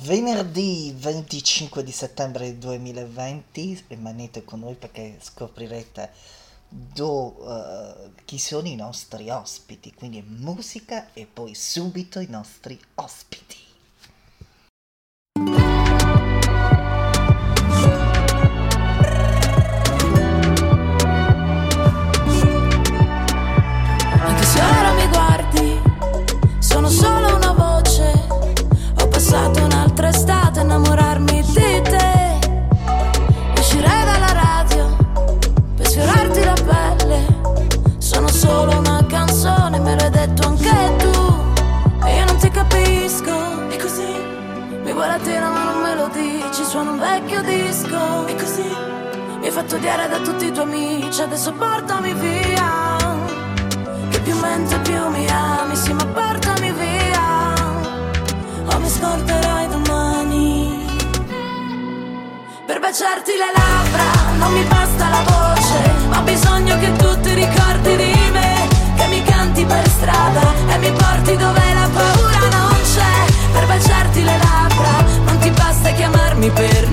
Venerdì 25 di settembre 2020 rimanete con noi perché scoprirete do, uh, chi sono i nostri ospiti, quindi musica e poi subito i nostri ospiti. fatto odiare da tutti i tuoi amici, adesso portami via. Che più mente più mi ami, sì ma portami via. O mi scorderai domani. Per baciarti le labbra non mi basta la voce, ma ho bisogno che tu ti ricordi di me. Che mi canti per strada e mi porti dove la paura non c'è. Per baciarti le labbra non ti basta chiamarmi per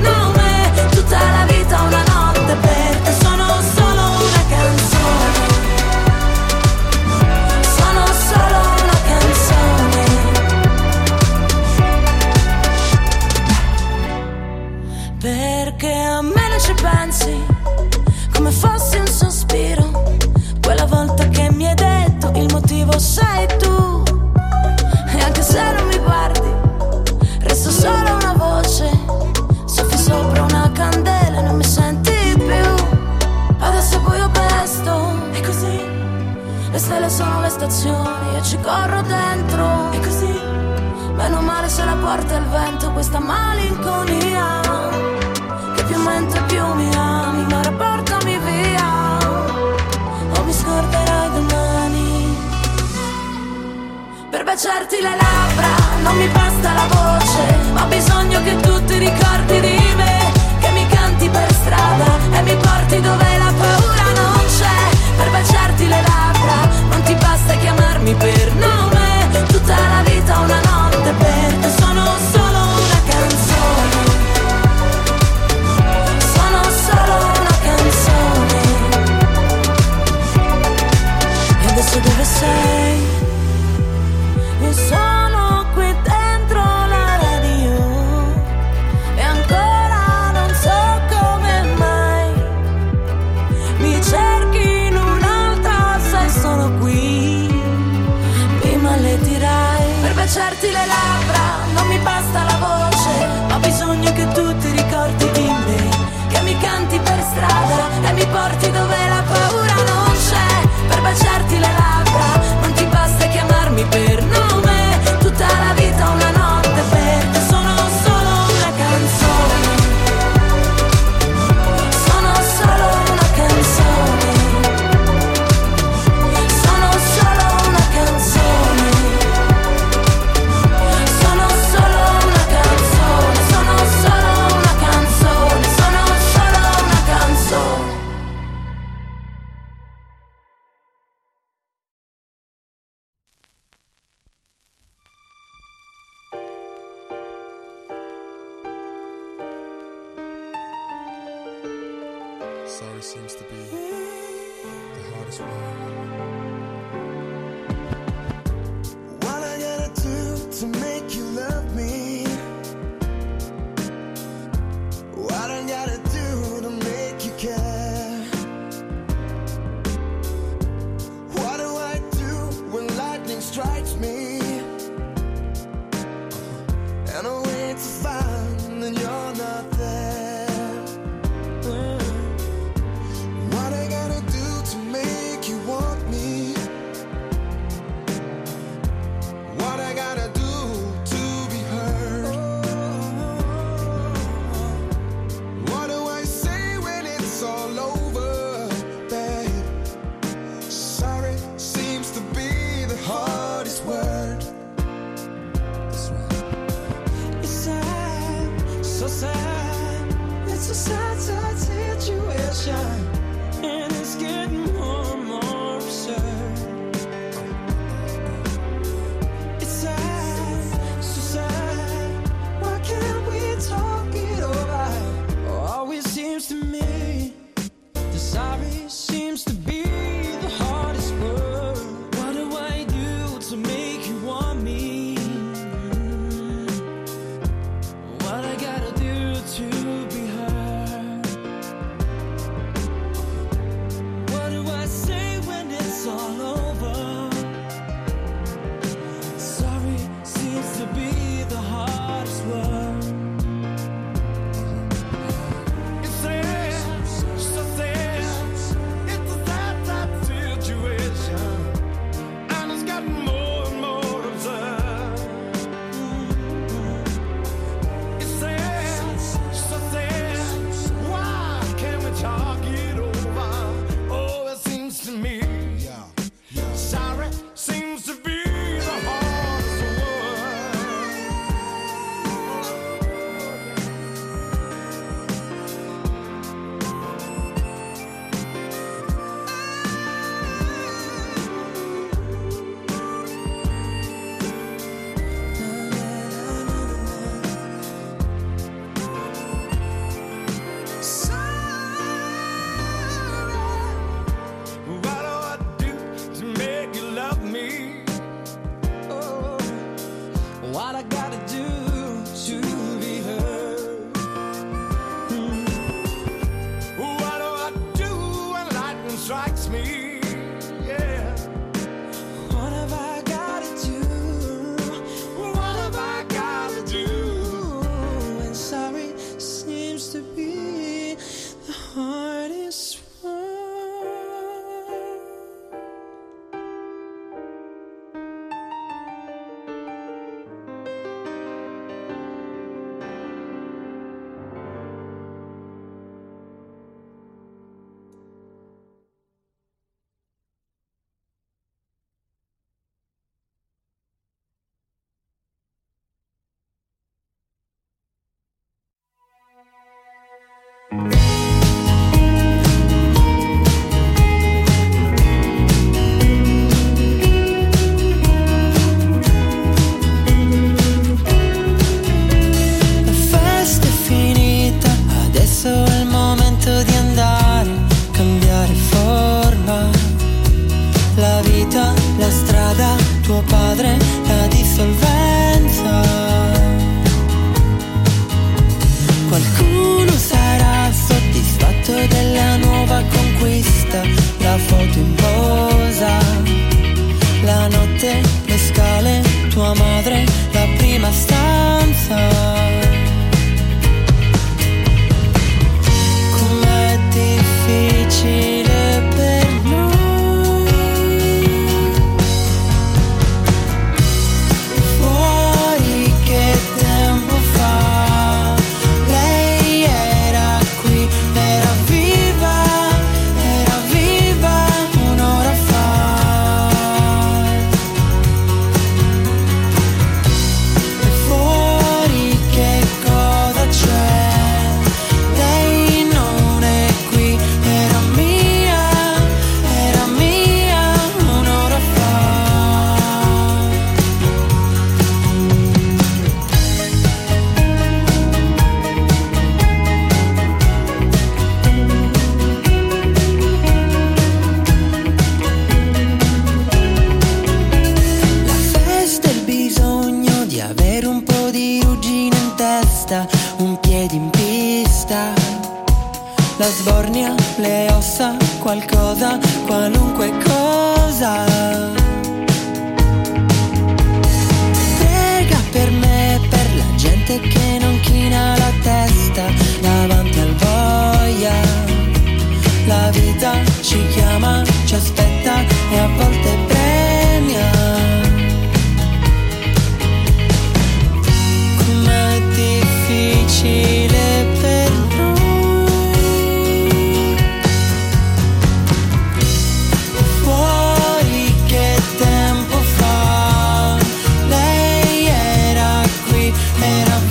baciarti le labbra, non mi basta la voce, ho bisogno che tu ti ricordi di me, che mi canti per strada e mi porti dove la paura non c'è, per baciarti le labbra, non ti basta chiamarmi per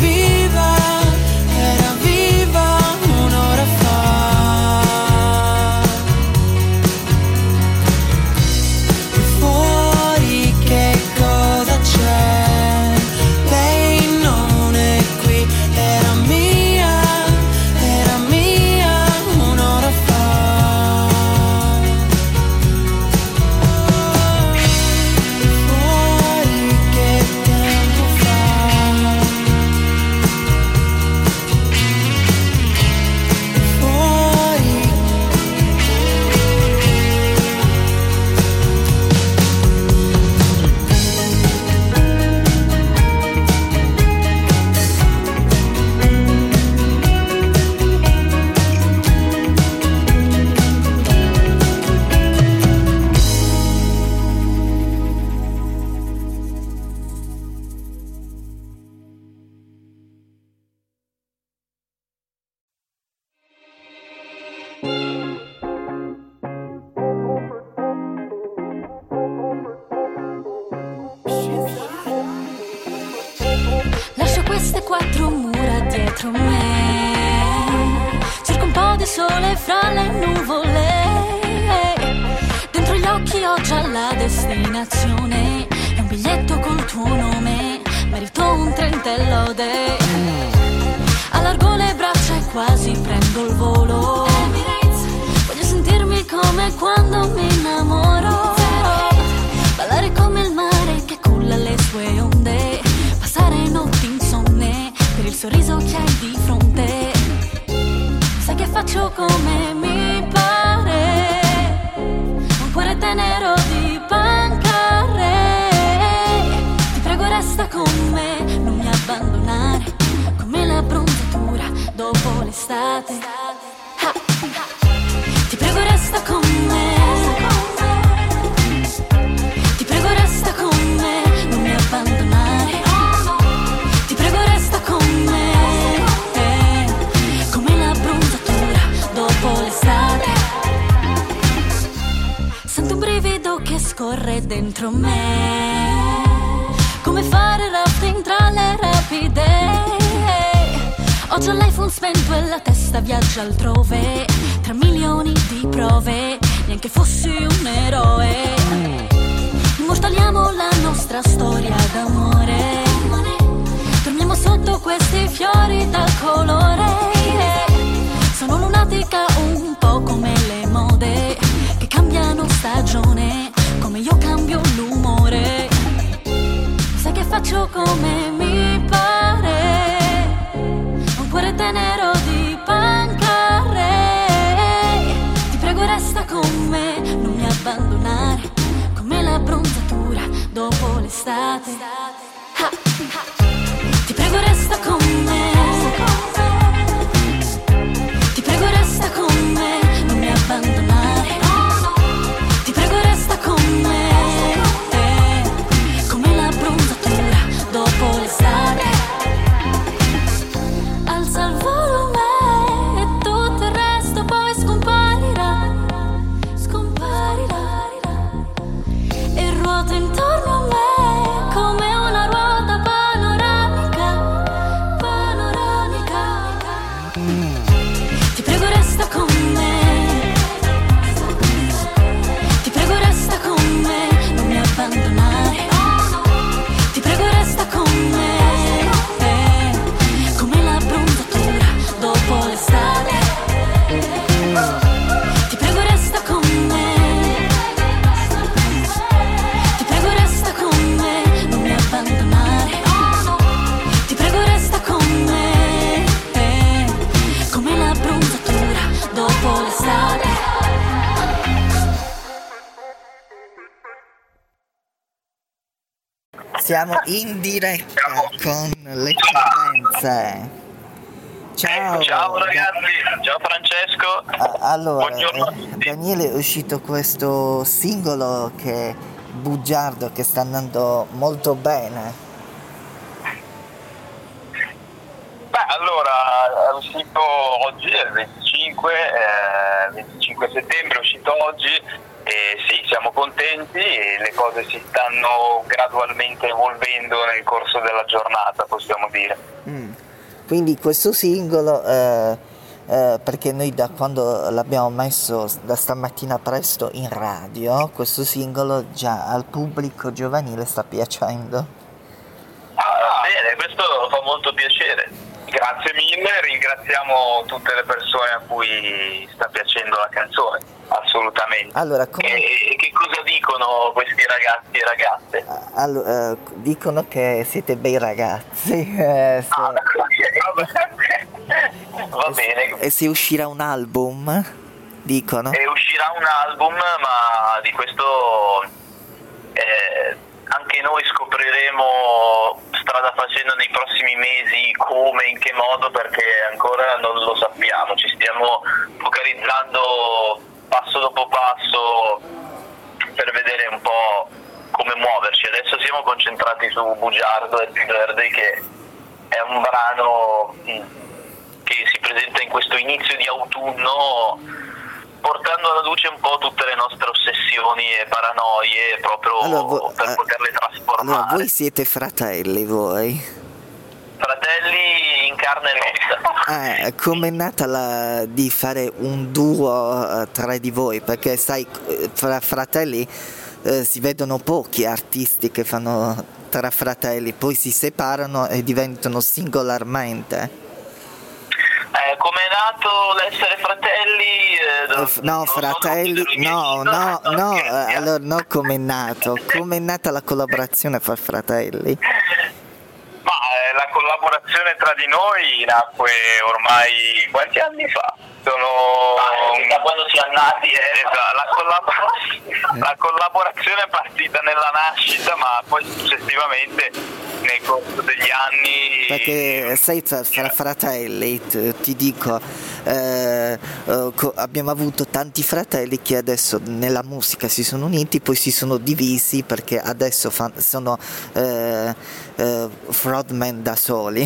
vida. quattro mura dietro me. Cerco un po' di sole fra le nuvole. Dentro gli occhi ho già la destinazione. È un biglietto col tuo nome. Merito un trentello de. Allargo le braccia e quasi prendo il volo. Voglio sentirmi come quando mi innamoro. Sai che faccio dentro me. Come fare rafting tra le rapide. Oggi l'iPhone spento e la testa viaggia altrove. Tra milioni di prove, neanche fossi un eroe. Immortaliamo la nostra storia d'amore. Dormiamo sotto questi fiori dal colore. Sono lunatica un po' come le mode che cambiano stagione, come io cambio l'umore. Sai che faccio come mi pare. Un cuore tenero di pancare. Ti prego resta con me, non mi abbandonare. Come la bronzatura dopo l'estate. Siamo in diretta con le tendenze. Ciao. Ciao ragazzi, ciao Francesco. A- Allora, eh. Daniele è uscito questo singolo che è bugiardo che sta andando molto bene. Beh, allora, è uscito oggi, è il 25, eh, 25 settembre, è uscito oggi e sì, siamo contenti e le cose si stanno gradualmente evolvendo nel corso della giornata, possiamo dire. Mm. Quindi questo singolo, eh, eh, perché noi da quando l'abbiamo messo da stamattina presto in radio, questo singolo già al pubblico giovanile sta piacendo. Ah, bene, questo fa molto piacere. Grazie mille, ringraziamo tutte le persone a cui sta piacendo la canzone, assolutamente. Allora, come- E, che cosa dicono questi ragazzi e ragazze? Allo- eh, dicono che siete bei ragazzi. eh, se- Ah, va bene. E se uscirà un album, dicono. E uscirà un album, ma di questo eh, anche noi scopriremo strada facendo nei prossimi mesi come, in che modo, perché ancora non lo sappiamo. Ci stiamo focalizzando passo dopo passo per vedere un po' come muoverci. Adesso siamo concentrati su Bugiardo e Verde che è un brano mm, che si presenta in questo inizio di autunno portando alla luce un po' tutte le nostre ossessioni e paranoie proprio Allora, vo- per eh, poterle trasformare. Allora, voi siete fratelli, voi? Fratelli in carne e ossa. Ah, com'è nata la, di fare un duo eh, tra di voi? Perché sai, eh, fra fratelli eh, si vedono pochi artisti che fanno tra fratelli, poi si separano e diventano singolarmente. Come è nato l'essere fratelli? eh, no, fratelli, no, no, no, eh, allora no com'è nato, com'è nata la collaborazione fra fratelli? Eh, collaborazione tra di noi nacque ormai quanti anni fa? Sono da quando siamo nati. Esatto, la, collab- la collaborazione è partita nella nascita, ma poi successivamente nel corso degli anni. Perché sai, tra, fra fratelli, t- ti dico, eh, eh, co- abbiamo avuto tanti fratelli che adesso nella musica si sono uniti, poi si sono divisi perché adesso fan- sono eh, eh, frontman da soli.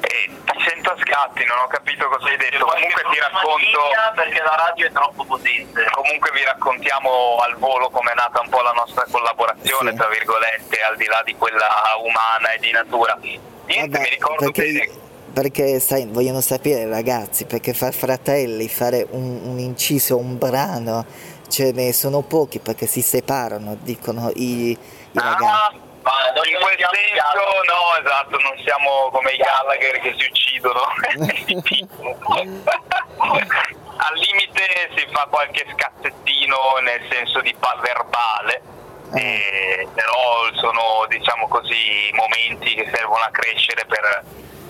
Eh, ti sento a scatti, non ho capito cosa hai detto. Comunque ti racconto. Perché la radio è troppo potente. Comunque vi raccontiamo al volo come è nata un po' la nostra collaborazione, Sì. tra virgolette, al di là di quella umana e di natura. Niente, Vabbè, mi ricordo perché, bene. perché, sai, vogliono sapere i ragazzi, perché far fratelli, fare un, un inciso, un brano, ce ne sono pochi perché si separano, dicono i, i ragazzi. Ah, ma non in quel senso no, esatto, non siamo come i Gallagher che si uccidono. Al limite si fa qualche scazzettino nel senso di pa- verbale, eh, però sono diciamo così momenti che servono a crescere per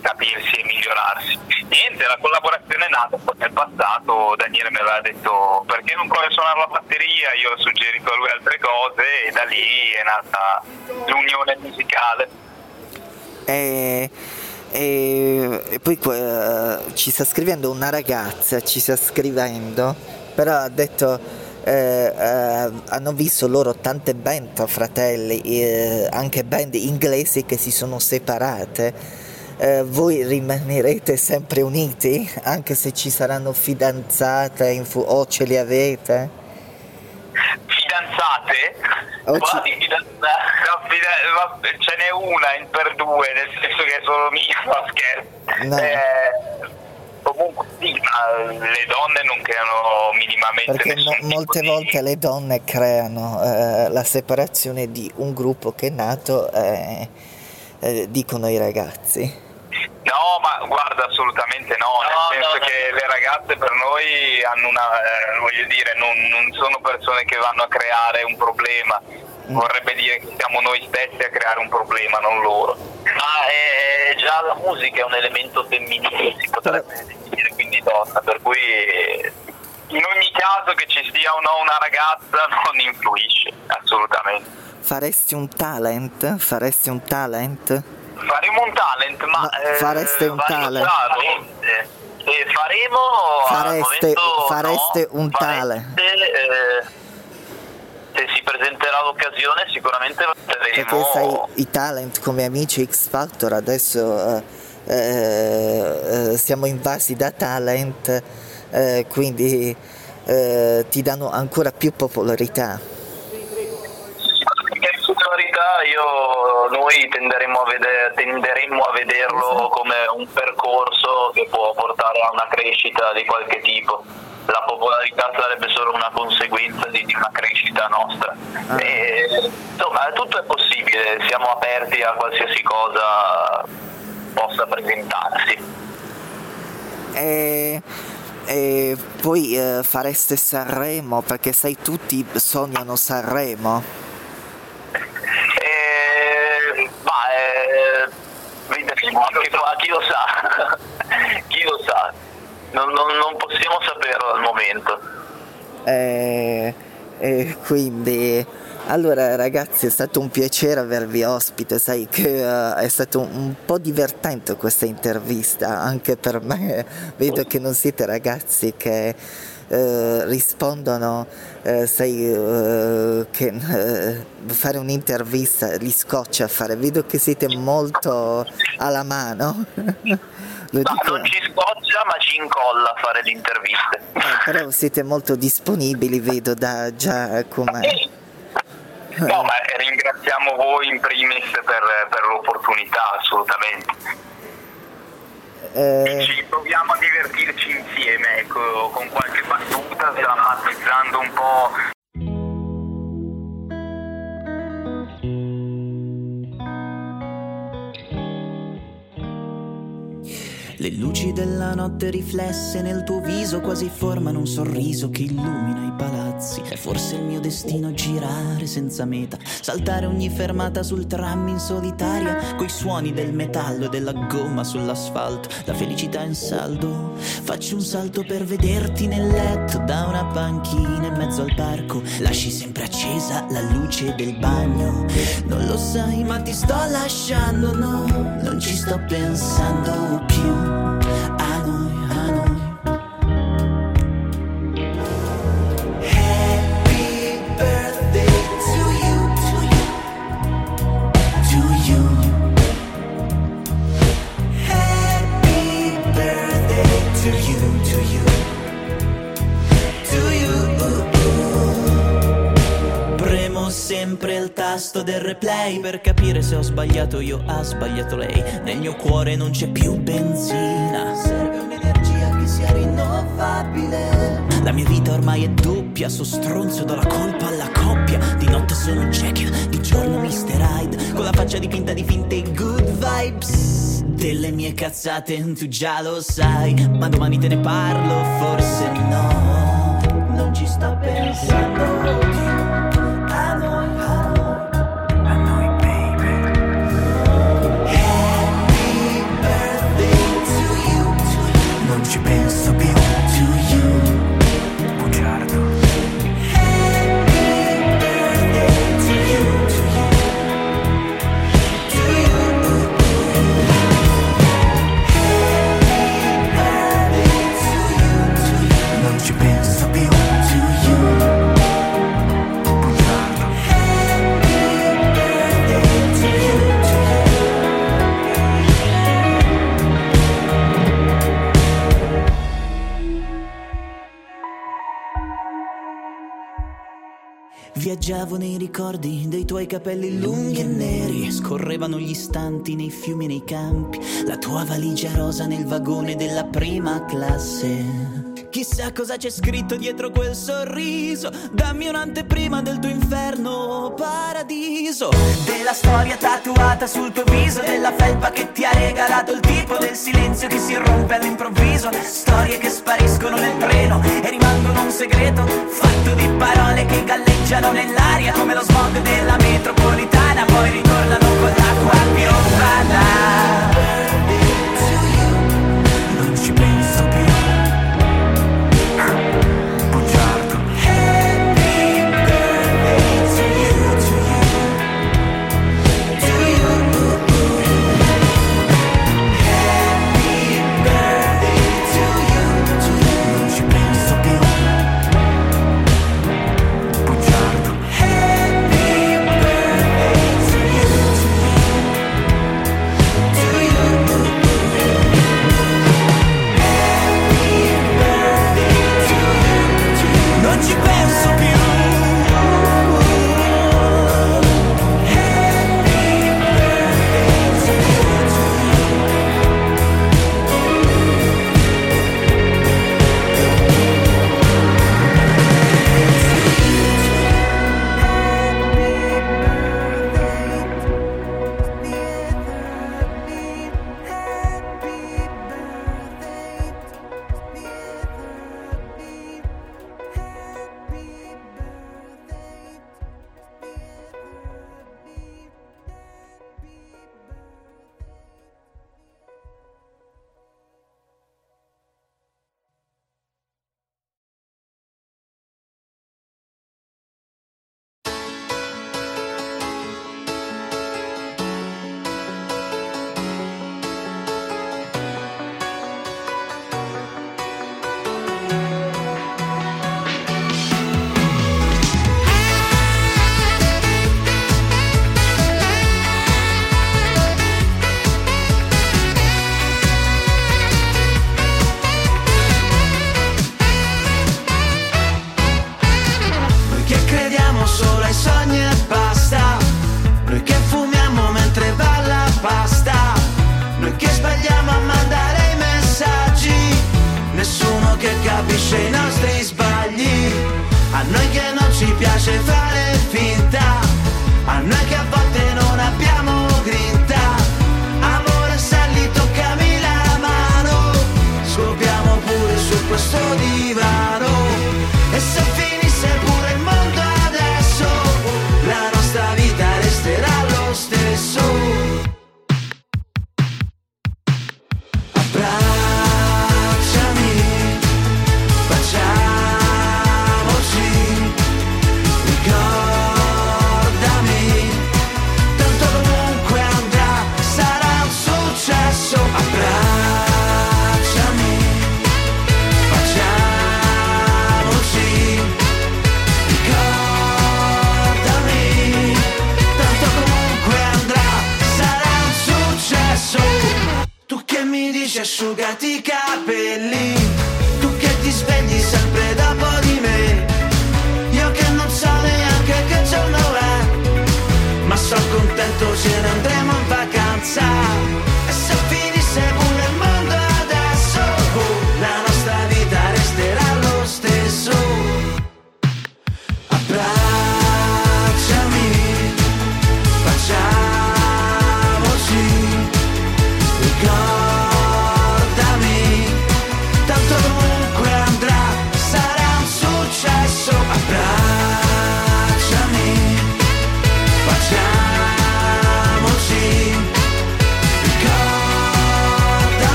capirsi e migliorarsi. Niente, la collaborazione è nata poi nel passato, Daniele mi aveva detto perché non provi suonare la batteria, io ho suggerito a lui altre cose e da lì è nata l'unione musicale. E, e- e poi eh, ci sta scrivendo una ragazza, ci sta scrivendo, però ha detto eh, eh, hanno visto loro tante band fratelli, eh, anche band inglesi che si sono separate. Eh, voi rimanerete sempre uniti anche se ci saranno fidanzate fu- o ce li avete? Fidanzate? Oh, ci- no, ce n'è una in per due, nel senso che è solo mia, no scherzo. No. Eh, comunque sì, ma le donne non creano minimamente Perché tipo molte di- volte le donne creano eh, la separazione di un gruppo che è nato, eh, eh, dicono i ragazzi. No, ma guarda, assolutamente no, nel senso che le ragazze per noi hanno una, eh, voglio dire, non, non sono persone che vanno a creare un problema, vorrebbe dire che siamo noi stessi a creare un problema, non loro. Ma è, già la musica è un elemento femminile, si potrebbe definire, quindi donna, per cui eh, in ogni caso che ci sia o no una ragazza non influisce, assolutamente. Faresti un talent? Faresti un talent? Faremo un talent, ma... Ma fareste un talent? E faremo... al Fareste- momento fareste no, un fareste, talent? eh, se si presenterà l'occasione sicuramente Perché faremo... sai, i talent come amici X Factor adesso eh, eh, eh, siamo invasi da talent, eh, quindi eh, ti danno ancora più popolarità. Perché in verità io, noi tenderemo a, vedere, tenderemmo a vederlo come un percorso che può portare a una crescita di qualche tipo. La popolarità sarebbe solo una conseguenza di, una crescita nostra. E, insomma, tutto è possibile, siamo aperti a qualsiasi cosa possa presentarsi. E, e poi eh, fareste Sanremo perché sai tutti sognano Sanremo. Eh, ma eh, vedremo anche qua, chi lo sa, chi lo sa, non, non- non possiamo saperlo al momento. E, e quindi allora ragazzi è stato un piacere avervi ospite, sai che eh, è stato un, un po' divertente questa intervista anche per me, vedo che non siete ragazzi che eh, rispondono, eh, sai che fare un'intervista li scoccia fare, vedo che siete molto alla mano. Lo No, dico- non ci scoccia ma ci incolla a fare le interviste. eh, però siete molto disponibili, vedo da già come... No, ma ringraziamo voi in primis per, per l'opportunità, assolutamente. Eh, Ci proviamo a divertirci insieme, ecco, con qualche battuta, drammatizzando un po' Le luci della notte riflesse nel tuo viso quasi formano un sorriso che illumina i palazzi. È forse il mio destino girare senza meta, saltare ogni fermata sul tram in solitaria, coi suoni del metallo e della gomma sull'asfalto, la felicità in saldo. Faccio un salto per vederti nel letto da una panchina in mezzo al parco. Lasci sempre accesa la luce del bagno. Non lo sai, ma ti sto lasciando, no, non ci sto pensando più. A noi, a sempre il tasto del replay per capire se ho sbagliato io, ha sbagliato lei. Nel mio cuore non c'è più benzina. Serve un'energia che sia rinnovabile. La mia vita ormai è doppia, so stronzo do la colpa alla coppia. Di notte sono Jekyll, di giorno Mr. Hyde, con la faccia dipinta di finte good vibes. Delle mie cazzate tu già lo sai, ma domani te ne parlo, forse no. Non ci sto pensando Viaggiavo nei ricordi dei tuoi capelli lunghi e neri, scorrevano gli istanti nei fiumi e nei campi, la tua valigia rosa nel vagone della prima classe. Chissà cosa c'è scritto dietro quel sorriso, dammi un'anteprima del tuo inferno paradiso. Della storia tatuata sul tuo viso, della felpa che ti ha regalato il tipo, del silenzio che si rompe all'improvviso, storie che spariscono nel segreto, fatto di parole che galleggiano nell'aria come lo smog della metropolitana, poi ritornano con l'acqua piovana.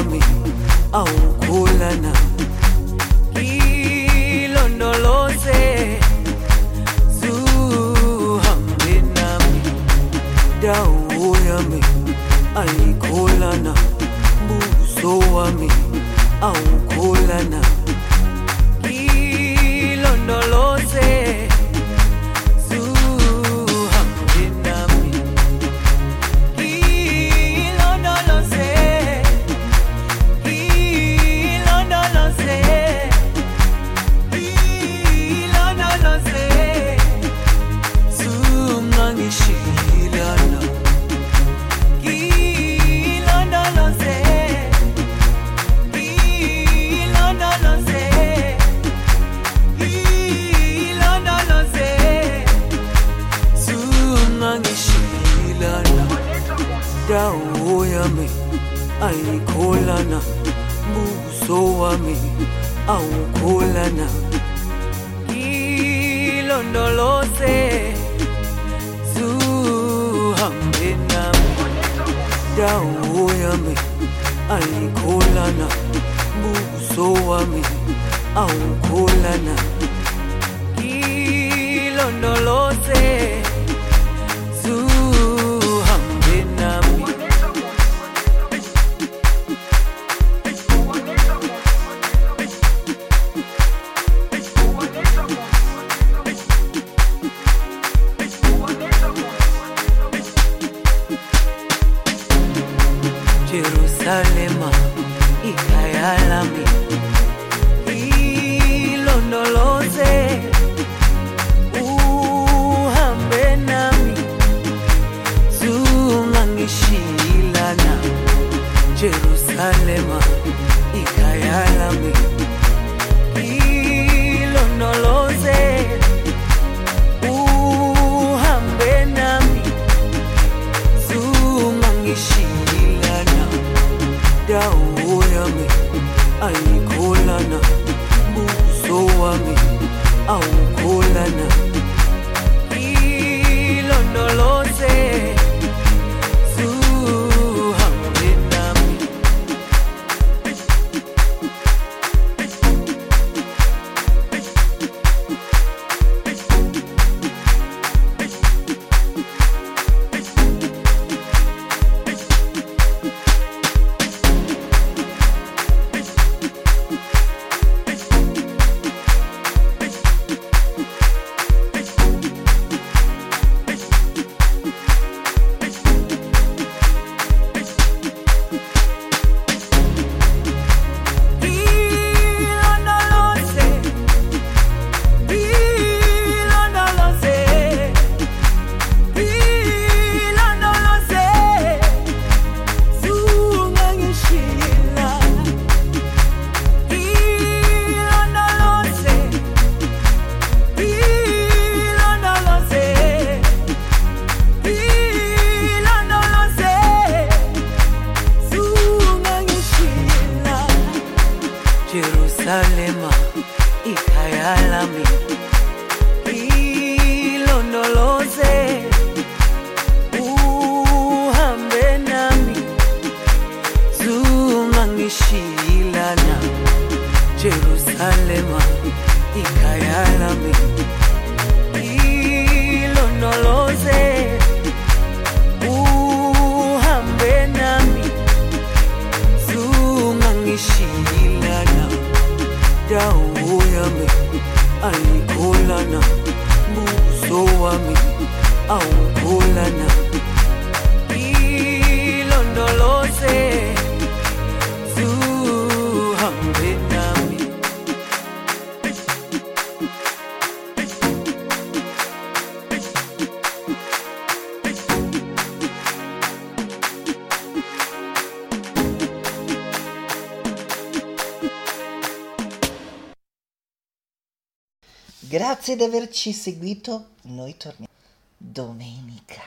on me. Oh, cool now. Grazie di averci seguito, noi torniamo domenica.